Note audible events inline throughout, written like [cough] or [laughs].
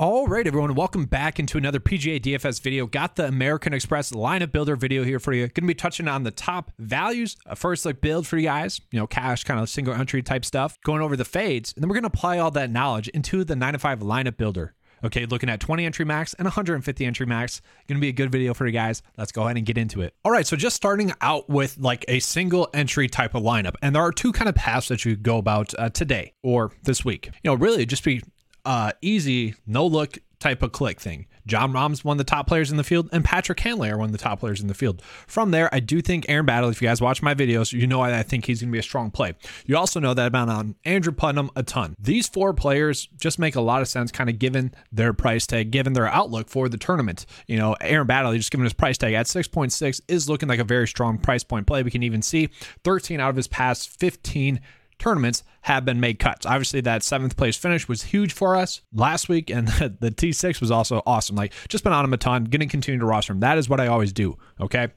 All right, everyone, welcome back into another PGA DFS video. Got the American Express lineup builder video here for you. Going to be touching on the top values, a first look build for you guys, you know, cash kind of single entry type stuff, going over the fades, and then we're going to apply all that knowledge into the 9 to 5 lineup builder. Okay, looking at 20 entry max and 150 entry max. To be a good video for you guys. Let's go ahead and get into it. All right, so just starting out with like a single entry type of lineup. And there are two kind of paths that you go about uh, today or this week. You know, really just be uh, easy, no look type of click thing. Jon Rahm's one of the top players in the field, and Patrick Cantlay are one of the top players in the field. From there, I do think Aaron Baddeley, if you guys watch my videos, you know I think he's going to be a strong play. You also know that I've on Andrew Putnam a ton. These four players just make a lot of sense, kind of given their price tag, given their outlook for the tournament. You know, Aaron Baddeley, just given his price tag at 6.6, is looking like a very strong price point play. We can even see 13 out of his past 15 tournaments have been made cuts. Obviously, that seventh place finish was huge for us last week, and [laughs] the T6 was also awesome. Like, just been on him a ton, going to continue to roster him. That is what I always do. Okay.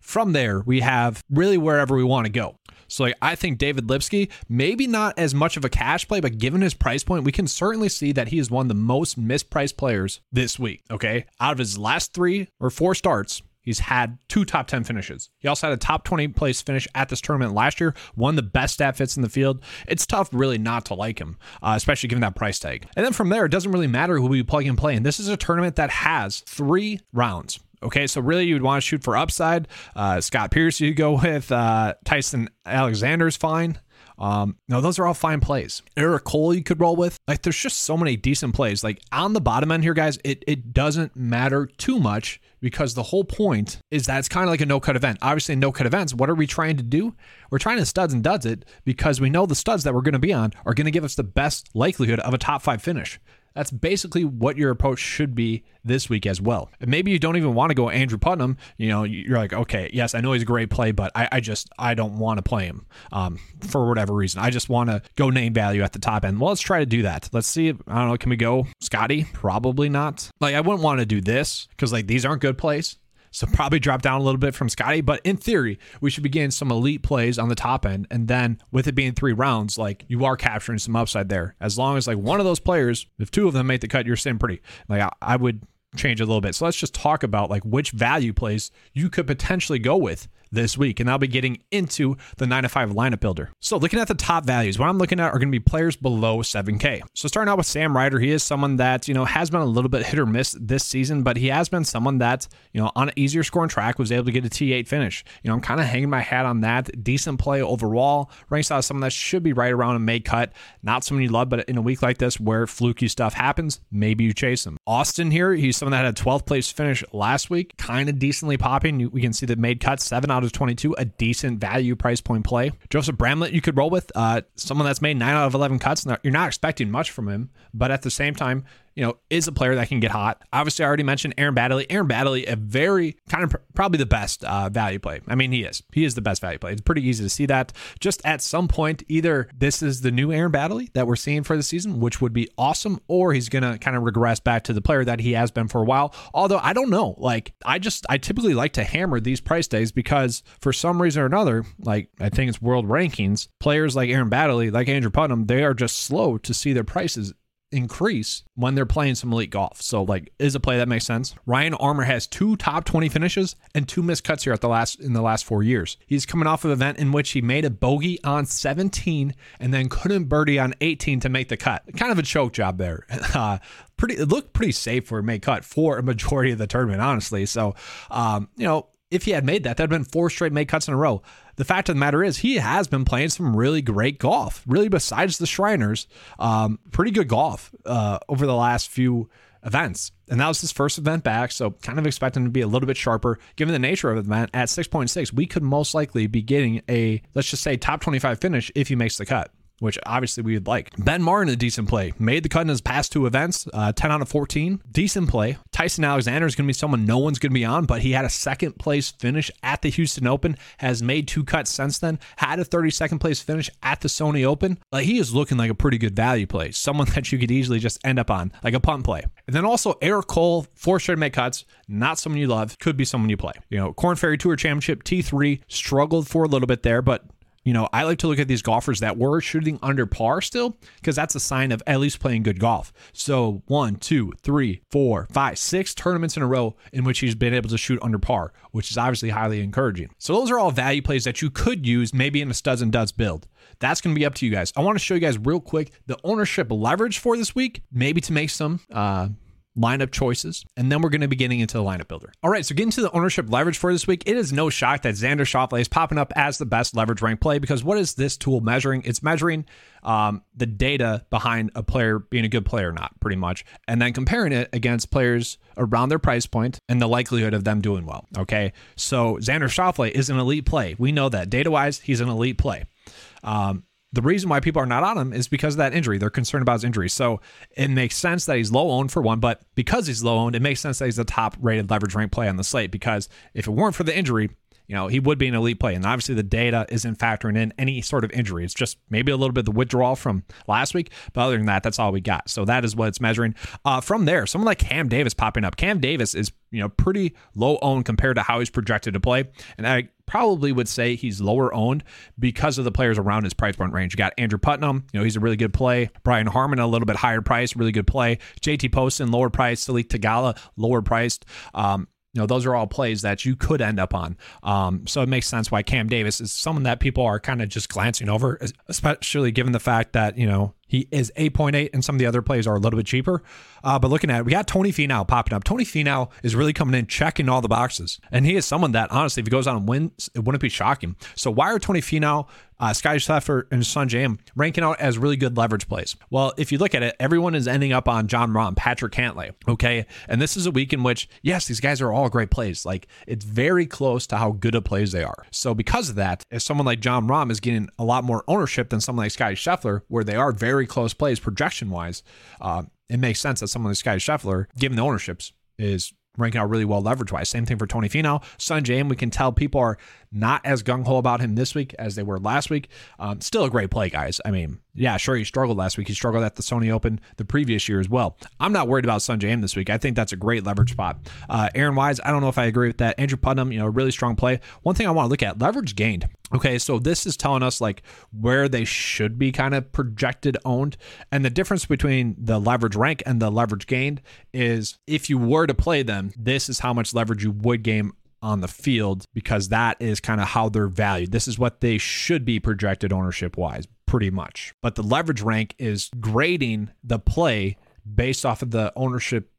From there, we have really wherever we want to go. So, like, I think David Lipsky, maybe not as much of a cash play, but given his price point, we can certainly see that he is one of the most mispriced players this week. Okay. Out of his last three or four starts, He's had two top 10 finishes. He also had a top 20 place finish at this tournament last year, of the best stat fits in the field. It's tough, really, not to like him, uh, especially given that price tag. And then from there, it doesn't really matter who we plug and play. And this is a tournament that has three rounds. Okay, so really you would want to shoot for upside. Uh, Scott Piercy, you go [laughs] with uh, Tyson Alexander's fine. Um, no, those are all fine plays. Eric Cole you could roll with. Like there's just so many decent plays. Like on the bottom end here, guys, it, it doesn't matter too much because the whole point is that it's kind of like a no cut event. Obviously, no cut events, what are we trying to do? We're trying to studs and duds it because we know the studs that we're going to be on are going to give us the best likelihood of a top five finish. That's basically what your approach should be this week as well. And maybe you don't even want to go Andrew Putnam. You know, you're like, okay, yes, I know he's a great play, but I, I just I don't want to play him um, for whatever reason. I just want to go name value at the top end. Well, let's try to do that. Let's see. I don't know. Can we go Scotty? Probably not. Like I wouldn't want to do this because like these aren't good plays. So probably drop down a little bit from Scotty, but in theory, we should be getting some elite plays on the top end. And then with it being three rounds, like you are capturing some upside there. As long as like one of those players, if two of them make the cut, you're sitting pretty. Like I, I would change a little bit. So let's just talk about like which value plays you could potentially go with this week. And I'll be getting into the 9 to 5 lineup builder. So, looking at the top values, what I'm looking at are going to be players below 7K. So, starting out with Sam Ryder, he is someone that, you know, has been a little bit hit or miss this season, but he has been someone that, you know, on an easier scoring track was able to get a T8 finish. You know, I'm kind of hanging my hat on that. Decent play overall. Ranks out someone that should be right around a May cut. Not someone you love, but in a week like this where fluky stuff happens, maybe you chase him. Austin here, he's someone that had a 12th place finish last week, kind of decently popping. We can see that made cuts, 7 out of 22, a decent value price point play. Joseph Bramlett, you could roll with, uh, someone that's made 9 out of 11 cuts. You're not expecting much from him, but at the same time, you know, is a player that can get hot. Obviously, I already mentioned Aaron Baddeley. Aaron Baddeley, a very kind of pr- probably the best uh, value play. I mean, he is. He is the best value play. It's pretty easy to see that. Just at some point, either this is the new Aaron Baddeley that we're seeing for the season, which would be awesome, or he's going to kind of regress back to the player that he has been for a while. Although I don't know. Like, I just, I typically like to hammer these price days because for some reason or another, like, I think it's world rankings, players like Aaron Baddeley, like Andrew Putnam, they are just slow to see their prices increase when they're playing some elite golf. So like is a play that makes sense. Ryan Armour has two top 20 finishes and two missed cuts here at the last in the last 4 years. He's coming off of an event in which he made a bogey on 17 and then couldn't birdie on 18 to make the cut. Kind of a choke job there. [laughs] Uh, pretty it looked pretty safe for a make cut for a majority of the tournament honestly. So um, you know, if he had made that, that'd been four straight make cuts in a row. The fact of the matter is, he has been playing some really great golf. Really, besides the Shriners, um, pretty good golf uh, over the last few events. And that was his first event back, so kind of expecting to be a little bit sharper. Given the nature of the event at 6.6, we could most likely be getting a, let's just say, top 25 finish if he makes the cut which obviously we would like. Ben Martin, a decent play. Made the cut in his past two events, uh, 10 out of 14. Decent play. Tyson Alexander is going to be someone no one's going to be on, but he had a second place finish at the Houston Open, has made two cuts since then, had a 32nd place finish at the Sony Open. Like he is looking like a pretty good value play, someone [laughs] that you could easily just end up on, like a punt play. And then also Eric Cole, four straight make cuts, not someone you love, could be someone you play. You know, Korn Ferry Tour Championship, T3, struggled for a little bit there, but you know, I like to look at these golfers that were shooting under par still, because that's a sign of at least playing good golf. So one, two, three, four, five, six tournaments in a row in which he's been able to shoot under par, which is obviously highly encouraging. So those are all value plays that you could use maybe in a studs and duds build. That's going to be up to you guys. I want to show you guys real quick the ownership leverage for this week, maybe to make some uh, lineup choices, and then we're going to be getting into the lineup builder. All right, so getting to the ownership leverage for this week, it is no shock that Xander Schauffele is popping up as the best leverage rank play because what is this tool measuring? It's measuring um, the data behind a player being a good player or not, pretty much, and then comparing it against players around their price point and the likelihood of them doing well. Okay, so Xander Schauffele is an elite play. We know that data wise, he's an elite play. Um, the reason why people are not on him is because of that injury. They're concerned about his injury. So it makes sense that he's low owned for one, but because he's low owned, it makes sense that he's the top rated leverage rank play on the slate because if it weren't for the injury, you know, he would be an elite play. And obviously the data isn't factoring in any sort of injury. It's just maybe a little bit the withdrawal from last week. But other than that, that's all we got. So that is what it's measuring. Uh, from there, someone like Cam Davis popping up. Cam Davis is, you know, pretty low owned compared to how he's projected to play. And I probably would say he's lower owned because of the players around his price point range. You got Andrew Putnam, you know, he's a really good play. Brian Harman, a little bit higher price, really good play. JT Poston, lower price. Sahith Theegala, lower priced. Um, you know, those are all plays that you could end up on. Um, so it makes sense why Cam Davis is someone that people are kind of just glancing over, especially given the fact that, you know, he is 8.8 and some of the other plays are a little bit cheaper. Uh, but looking at it, we got Tony Finau popping up. Tony Finau is really coming in, checking all the boxes. And he is someone that, honestly, if he goes on and wins, it wouldn't be shocking. So why are Tony Finau, uh, Scotty Scheffler, and Sungjae Im ranking out as really good leverage plays? Well, if you look at it, everyone is ending up on Jon Rahm, Patrick Cantlay. Okay. And this is a week in which, yes, these guys are all great plays. Like it's very close to how good of plays they are. So because of that, if someone like Jon Rahm is getting a lot more ownership than someone like Scotty Scheffler, where they are very close plays projection wise, uh, it makes sense that someone like Scotty Scheffler, given the ownerships, is ranking out really well leverage wise. Same thing for Tony Finau. Sungjae Im, we can tell people are not as gung ho about him this week as they were last week. Um, still a great play, guys. I mean, yeah, sure, he struggled last week. He struggled at the Sony Open the previous year as well. I'm not worried about Sungjae Im this week. I think that's a great leverage spot. Uh, Aaron Wise, I don't know if I agree with that. Andrew Putnam, you know, really strong play. One thing I want to look at leverage gained. Okay, so this is telling us like where they should be kind of projected owned. And the difference between the leverage rank and the leverage gained is if you were to play them, this is how much leverage you would gain on the field because that is kind of how they're valued. This is what they should be projected ownership wise, pretty much. But the leverage rank is grading the play based off of the ownership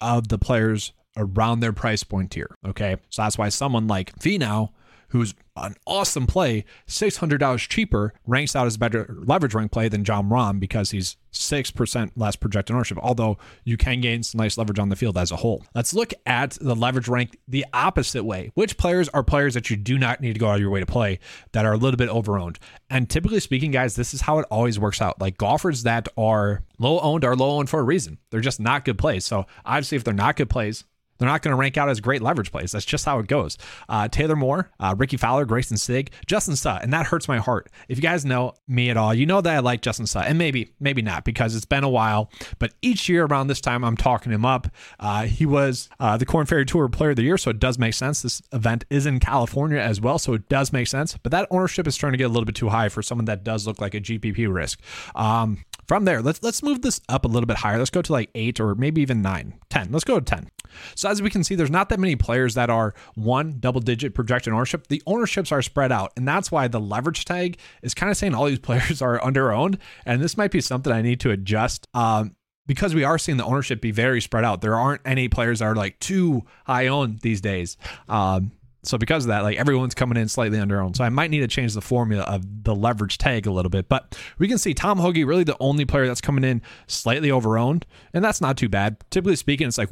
of the players around their price point tier. Okay. So that's why someone like Finau who's an awesome play, $600 cheaper, ranks out as a better leverage rank play than Jon Rahm because he's 6% less projected ownership, although you can gain some nice leverage on the field as a whole. Let's look at the leverage rank the opposite way. Which players are players that you do not need to go out of your way to play that are a little bit overowned? And typically speaking, guys, this is how it always works out. Like golfers that are low owned are low owned for a reason. They're just not good plays. So obviously, if they're not good plays, they're not going to rank out as great leverage plays. That's just how it goes. Uh, Taylor Moore, uh, Rickie Fowler, Greyson Sigg, Justin Suh, and that hurts my heart. If you guys know me at all, you know that I like Justin Suh, and maybe, maybe not because it's been a while. But each year around this time, I'm talking him up. Uh, he was uh, the Korn Ferry Tour Player of the Year, so it does make sense. This event is in California as well, so it does make sense. But that ownership is starting to get a little bit too high for someone that does look like a GPP risk. Um, from there, let's let's move this up a little bit higher. Let's go to like eight or maybe even nine, 10. Let's go to 10. So as we can see, there's not that many players that are one double digit projection ownership. The ownerships are spread out. And that's why the leverage tag is kind of saying all these [laughs] players are under owned. And this might be something I need to adjust. Um, because we are seeing the ownership be very spread out. There aren't any players that are like too high owned these days. Um, so because of that, like everyone's coming in slightly under owned. So I might need to change the formula of the leverage tag a little bit. But we can see Tom Hoge really the only player that's coming in slightly over owned, and that's not too bad. Typically speaking, it's like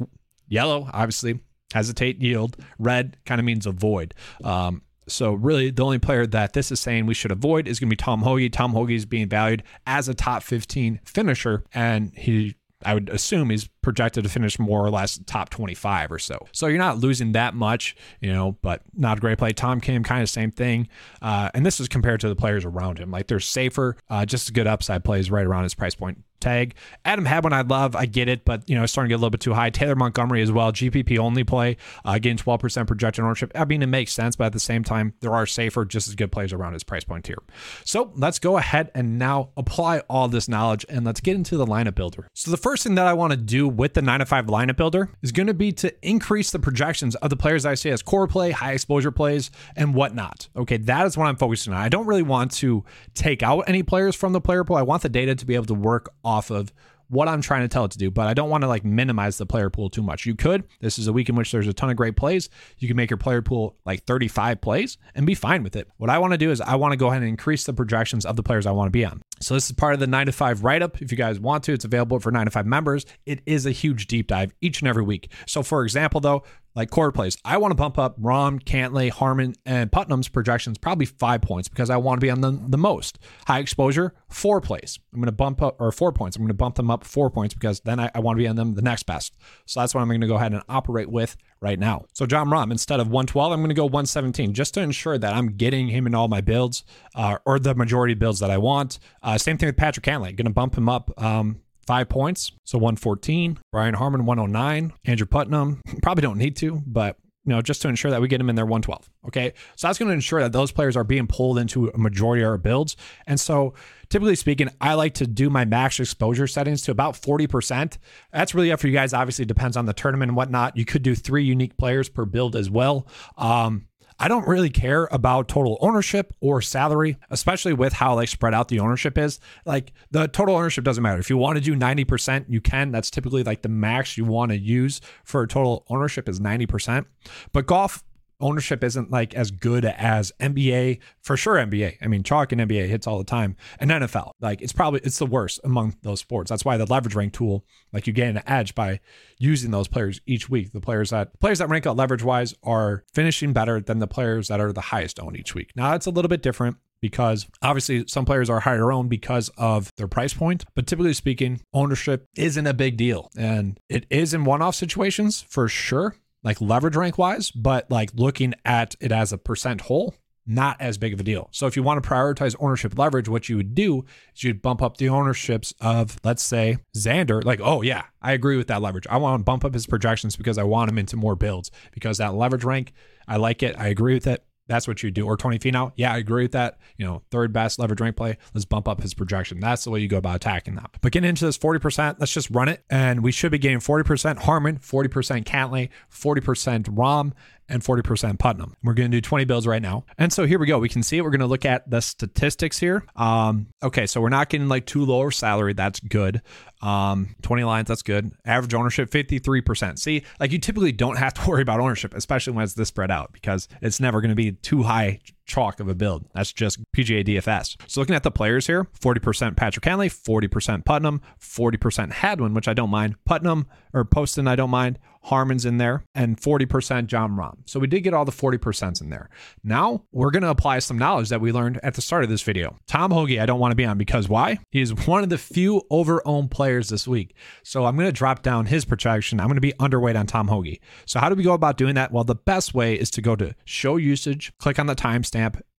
yellow, obviously, hesitate, yield. Red kind of means avoid. Um, so really, the only player that this is saying we should avoid is going to be Tom Hoge. Tom Hoge is being valued as a top 15 finisher, and he I would assume he's projected to finish more or less top 25 or so. So you're not losing that much, you know, but not a great play. Tom Kim, kind of same thing. Uh, and this is compared to the players around him. Like they're safer, uh, just good upside plays right around his price point. Tag. Adam Hadwin, I love. I get it, but you know, it's starting to get a little bit too high. Taylor Montgomery as well, GPP only play, uh, getting 12% projected ownership. I mean, it makes sense, but at the same time, there are safer, just as good players around his price point here. So let's go ahead and now apply all this knowledge and let's get into the lineup builder. So the first thing that I want to do with the 9 to 5 lineup builder is going to be to increase the projections of the players I see as core play, high exposure plays, and whatnot. Okay, that is what I'm focusing on. I don't really want to take out any players from the player pool. I want the data to be able to work off of what I'm trying to tell it to do, but I don't want to like minimize the player pool too much. You could. This is a week in which there's a ton of great plays. You can make your player pool like 35 plays and be fine with it. What I want to do is I want to go ahead and increase the projections of the players I want to be on. So this is part of the 9 to 5 write up. If you guys want to, it's available for 9 to 5 members. It is a huge deep dive each and every week. So for example though, like core plays. I want to bump up Rahm, Cantlay, Harman, and Putnam's projections probably five points because I want to be on the, the most. High exposure, four plays. I'm going to bump up, or four points. I'm going to bump them up four points because then I, I want to be on them the next best. So that's what I'm going to go ahead and operate with right now. So Jon Rahm, instead of 112, I'm going to go 117 just to ensure that I'm getting him in all my builds uh, or the majority builds that I want. Uh, same thing with Patrick Cantlay. Going to bump him up. Um, five points. So 114. Brian Harman, 109. Andrew Putnam, [laughs] probably don't need to, but you know, just to ensure that we get him in there 112. Okay. So that's going to ensure that those players are being pulled into a majority of our builds. And so typically speaking, I like to do my max exposure settings to about 40%. That's really up for you guys. Obviously, depends on the tournament and whatnot. You could do three unique players per build as well. Um, I don't really care about total ownership or salary, especially with how like spread out the ownership is. Like the total ownership doesn't matter. If you want to do 90%, you can. That's typically like the max you want to use for total ownership is 90%. But golf ownership isn't like as good as NBA for sure NBA. I mean chalk and NBA hits all the time and NFL like it's probably it's the worst among those sports. That's why the leverage rank tool like you gain an edge by using those players each week. The players that players that rank out leverage wise are finishing better than the players that are the highest owned each week. Now it's a little bit different because obviously some players are higher owned because of their price point. But typically speaking, ownership isn't a big deal. And it is in one off situations for sure like leverage rank wise, but like looking at it as a percent whole, not as big of a deal. So if you want to prioritize ownership leverage, what you would do is you'd bump up the ownerships of, let's say, Xander. Like, oh yeah, I agree with that leverage. I want to bump up his projections because I want him into more builds because that leverage rank, I like it. I agree with it. That's what you do. Or Tony Finau. Yeah, I agree with that. You know, third best leverage rank play. Let's bump up his projection. That's the way you go about attacking that. But getting into this 40%, let's just run it. And we should be getting 40% Harman, 40% Cantlay, 40% Rahm, and 40% Putnam. We're going to do 20 bills right now. And so here we go. We can see it. We're going to look at the statistics here. Um, okay, so we're not getting like too low or salary. That's good. Um, 20 lines, that's good. Average ownership, 53%. See, like you typically don't have to [laughs] worry about ownership, especially when it's this spread out because it's never going to be too high chalk of a build. That's just PGA DFS. So looking at the players here, 40% Patrick Cantlay, 40% Putnam, 40% Hadwin, which I don't mind. Putnam or Poston, I don't mind. Harman's in there, and 40% Jon Rahm. So we did get all the 40% in there. Now we're going to apply some knowledge that we learned at the start of this video. Tom Hoge, I don't want to be on because why? He is one of the few over owned players this week. So I'm going to drop down his projection. I'm going to be underweight on Tom Hoge. So how do we go about doing that? Well, the best way is to go to show usage, click on the timestamp,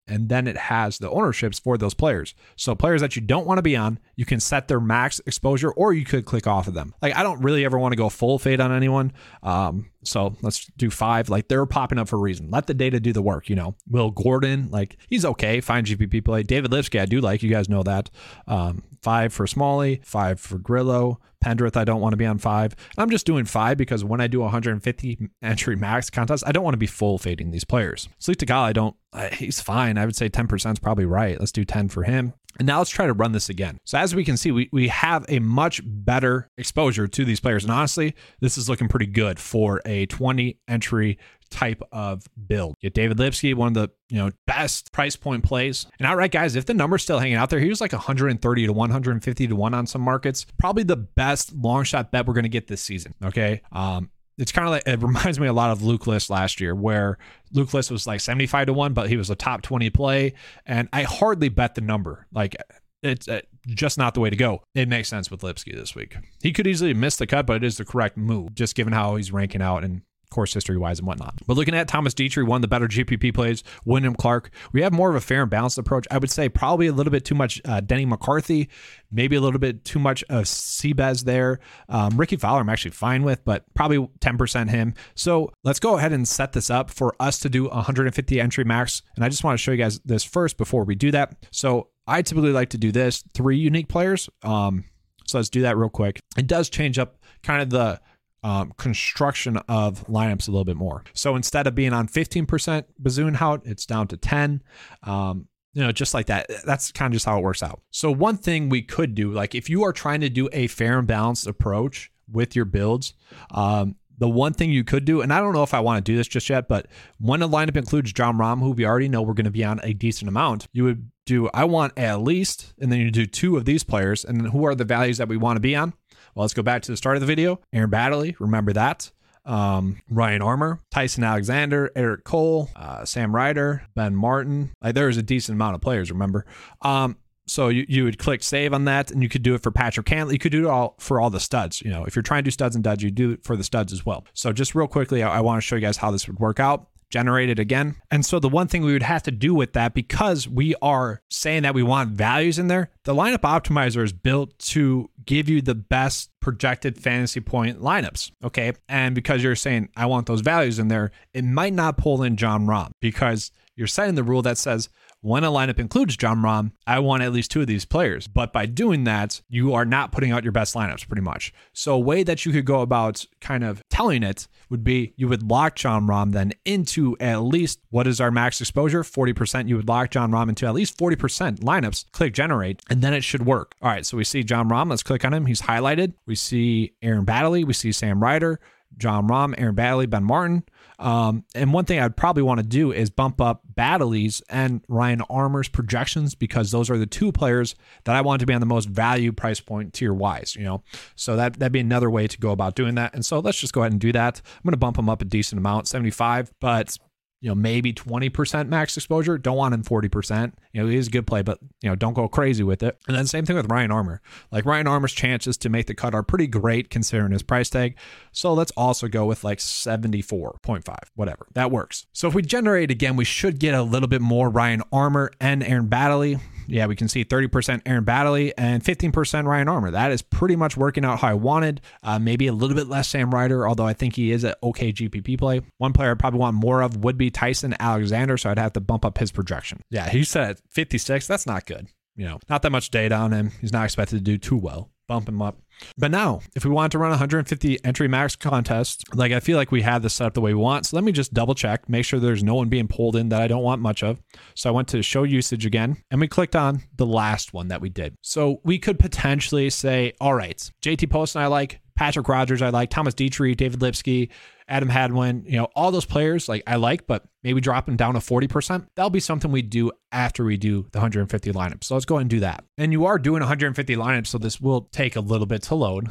and then it has the ownerships for those players. So players that you don't want to be on, you can set their max exposure, or you could click off of them. Like I don't really ever want to go full fade on anyone. Um, so let's do five. Like they're popping up for a reason. Let the data do the work. You know, Will Gordon, like he's okay, fine GPP play. David Lipsky, I do like. You guys know that. Um, five for Smalley, five for Grillo. Pendrith, I don't want to be on five. I'm just doing five because when I do 150 entry max contest, I don't want to be full fading these players. Sleep to I don't. He's fine. I would say 10% is probably right. Let's do 10 for him. And now let's try to run this again. So as we can see, we, we have a much better exposure to these players. And honestly, this is looking pretty good for a 20 entry type of build. Get David Lipsky, one of the you know best price point plays. And outright, guys, if the number's still hanging out there, he was like 130 to 150 to one on some markets. Probably the best long shot bet we're going to get this season. Okay. Um, it's kind of like it [laughs] reminds me a lot of Luke List last year, where Luke List was like 75 to 1, but he was a top 20 play. And I hardly bet the number. Like it's uh, just not the way to go. It makes sense with Lipsky this week. He could easily miss the cut, but it is the correct move, just given how he's ranking out and course history wise and whatnot. But looking at Thomas Detry, one of the better GPP plays, Wyndham Clark, we have more of a fair and balanced approach. I would say probably a little bit too much uh, Denny McCarthy, maybe a little bit too much of Seabez there. Um, Rickie Fowler, I'm actually fine with, but probably 10% him. So let's go ahead and set this up for us to do 150 entry max. And I just want to show you guys this first before we do that. So I typically like to do this three unique players. Um, so let's do that real quick. It does change up kind of the um, construction of lineups a little bit more. So instead of being on 15% Bezuidenhout, it's down to 10. Um, you know, just like that. That's kind of just how it works out. So one thing we could do, like if you are trying to do a fair and balanced approach with your builds, um, the one thing you could do, and I don't know if I want to do this just yet, but when a lineup includes Jon Rahm, who we already know we're going to be on a decent amount, you would do, I want at least, and then you do two of these players, and then who are the values that we want to be on? Well, let's go back to the start of the video. Aaron Baddeley, remember that. Um, Ryan Armour, Tyson Alexander, Eric Cole, uh, Sam Ryder, Ben Martin. Like there is a decent amount of players, remember. Um, so you, you would click save on that and you could do it for Patrick Cantlay. You could do it all for all the studs. You know, if you're trying to do studs and duds, you do it for the studs as well. So just real quickly, I, I want to show you guys how this would work out generate it again. And so the one thing we would have to do with that, because we are saying that we want values in there, the lineup optimizer is built to give you the best projected fantasy point lineups. Okay. And because you're saying, I want those values in there, it might not pull in Jon Rahm because you're setting the rule that says, when a lineup includes Jon Rahm, I want at least two of these players. But by doing that, you are not putting out your best lineups pretty much. So a way that you could go about kind of telling it would be you would lock Jon Rahm then into at least what is our max exposure? 40%. You would lock Jon Rahm into at least 40% lineups, click generate, and then it should work. All right, so we see Jon Rahm. Let's click on him. He's highlighted. We see Aaron Baddeley. We see Sam Ryder. Jon Rahm, Aaron Baddeley, Ben Martin. Um, and one thing I'd probably want to do is bump up Baddeley's and Ryan Armour's projections because those are the two players that I want to be on the most value price point tier wise, you know. So that that'd be another way to go about doing that. And so let's just go ahead and do that. I'm going to bump them up a decent amount, 75, but you know, maybe 20% max exposure. Don't want him 40%. You know, he's a good play, but, you know, don't go crazy with it. And then same thing with Ryan Armour. Like Ryan Armour's chances to make the cut are pretty great considering his price tag. So let's also go with like 74.5, whatever. That works. So if we generate again, we should get a little bit more Ryan Armour and Aaron Baddeley yeah, we can see 30% Aaron Baddeley and 15% Ryan Armour. That is pretty much working out how I wanted. Uh, maybe a little bit less Sam Ryder, although I think he is an okay GPP play. One player I'd probably want more of would be Tyson Alexander, so I'd have to bump up his projection. Yeah, he said 56. That's not good. You know, not that much data on him. He's not expected to do too well bump him up. But now, if we want to run 150 entry max contest, like I feel like we have this set up the way we want. So let me just double check, make sure there's no one being pulled in that I don't want much of. So I went to show usage again and we clicked on the last one that we did. So we could potentially say, all right, JT Poston I like, Patrick Rodgers I like, Thomas Detry, David Lipsky, Adam Hadwin, you know, all those players like I like, but maybe dropping down to 40%. That'll be something we do after we do the 150 lineups. So let's go ahead and do that. And you are doing 150 lineups, so this will take a little bit to load.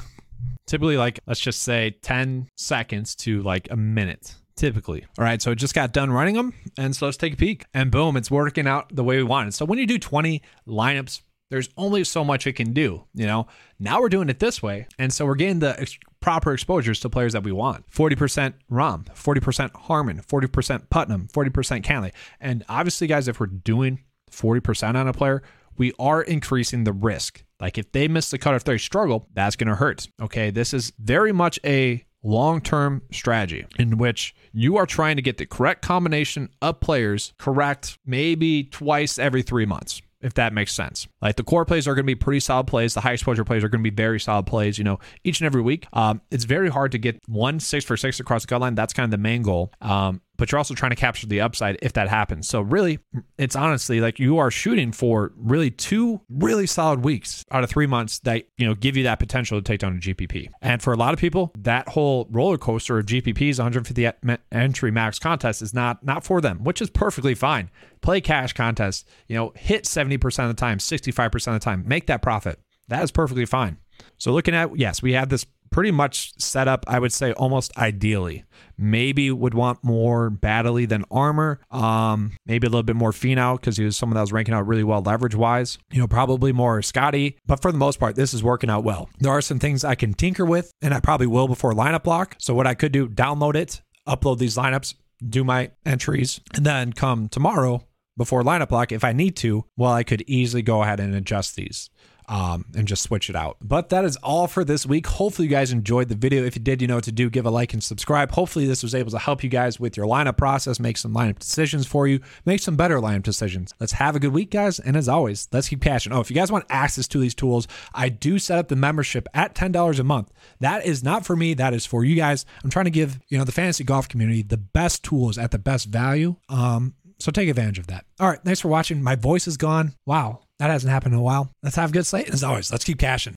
Typically, like let's just say 10 seconds to like a minute typically. All right, so it just got done running them, and so let's take a peek. And boom, it's working out the way we wanted. So when you do 20 lineups there's only so much it can do, you know. Now we're doing it this way, and so we're getting the ex- proper exposures to players that we want. 40% Rahm, 40% Harman, 40% Putnam, 40% Cantlay. And obviously guys, if we're doing 40% on a player, we are increasing the risk. Like if they miss the cut, if they struggle, that's going to hurt. Okay, this is very much a long term strategy in which you are trying to get the correct combination of players correct maybe twice every three months if that makes sense. Like the core plays are going to be pretty solid plays. The high exposure plays are going to be very solid plays, you know, each and every week. Um, it's very hard to get one six for six across the cut line. That's kind of the main goal. Um, but you're also trying to capture the upside if that happens. So really, it's honestly like you are shooting for really two really solid weeks out of three months that you know give you that potential to take down a GPP. And for a lot of people, that whole roller coaster of GPPs, 150 entry max contest is not not for them, which is perfectly fine. Play cash contests, you know, hit 70% of the time, 65% of the time, make that profit. That is perfectly fine. So looking at yes, we have this pretty much set up, I would say, almost ideally. Maybe would want more Baddeley than Armour. Um, maybe a little bit more Finau because he was someone that was ranking out really well leverage wise. You know, probably more Scotty. But for the most part, this is working out well. There are some things I can tinker with, and I probably will before lineup block. So what I could do, download it, upload these lineups, do my entries, and then come tomorrow before lineup lock, if I need to, well, I could easily go ahead and adjust these um, and just switch it out. But that is all for this week. Hopefully, you guys enjoyed the video. If you did, you know what to do. Give a like and subscribe. Hopefully, this was able to help you guys with your lineup process, make some lineup decisions for you, make some better lineup decisions. Let's have a good week, guys. And as always, let's keep cashing. Oh, if you guys want access to these tools, I do set up the membership at $10 a month. That is not for me. That is for you guys. I'm trying to give, you know, the fantasy golf community the best tools at the best value. Um, so take advantage of that. All right. Thanks for watching. My voice is gone. Wow. That hasn't happened in a while. Let's have good slate. As always, let's keep cashing.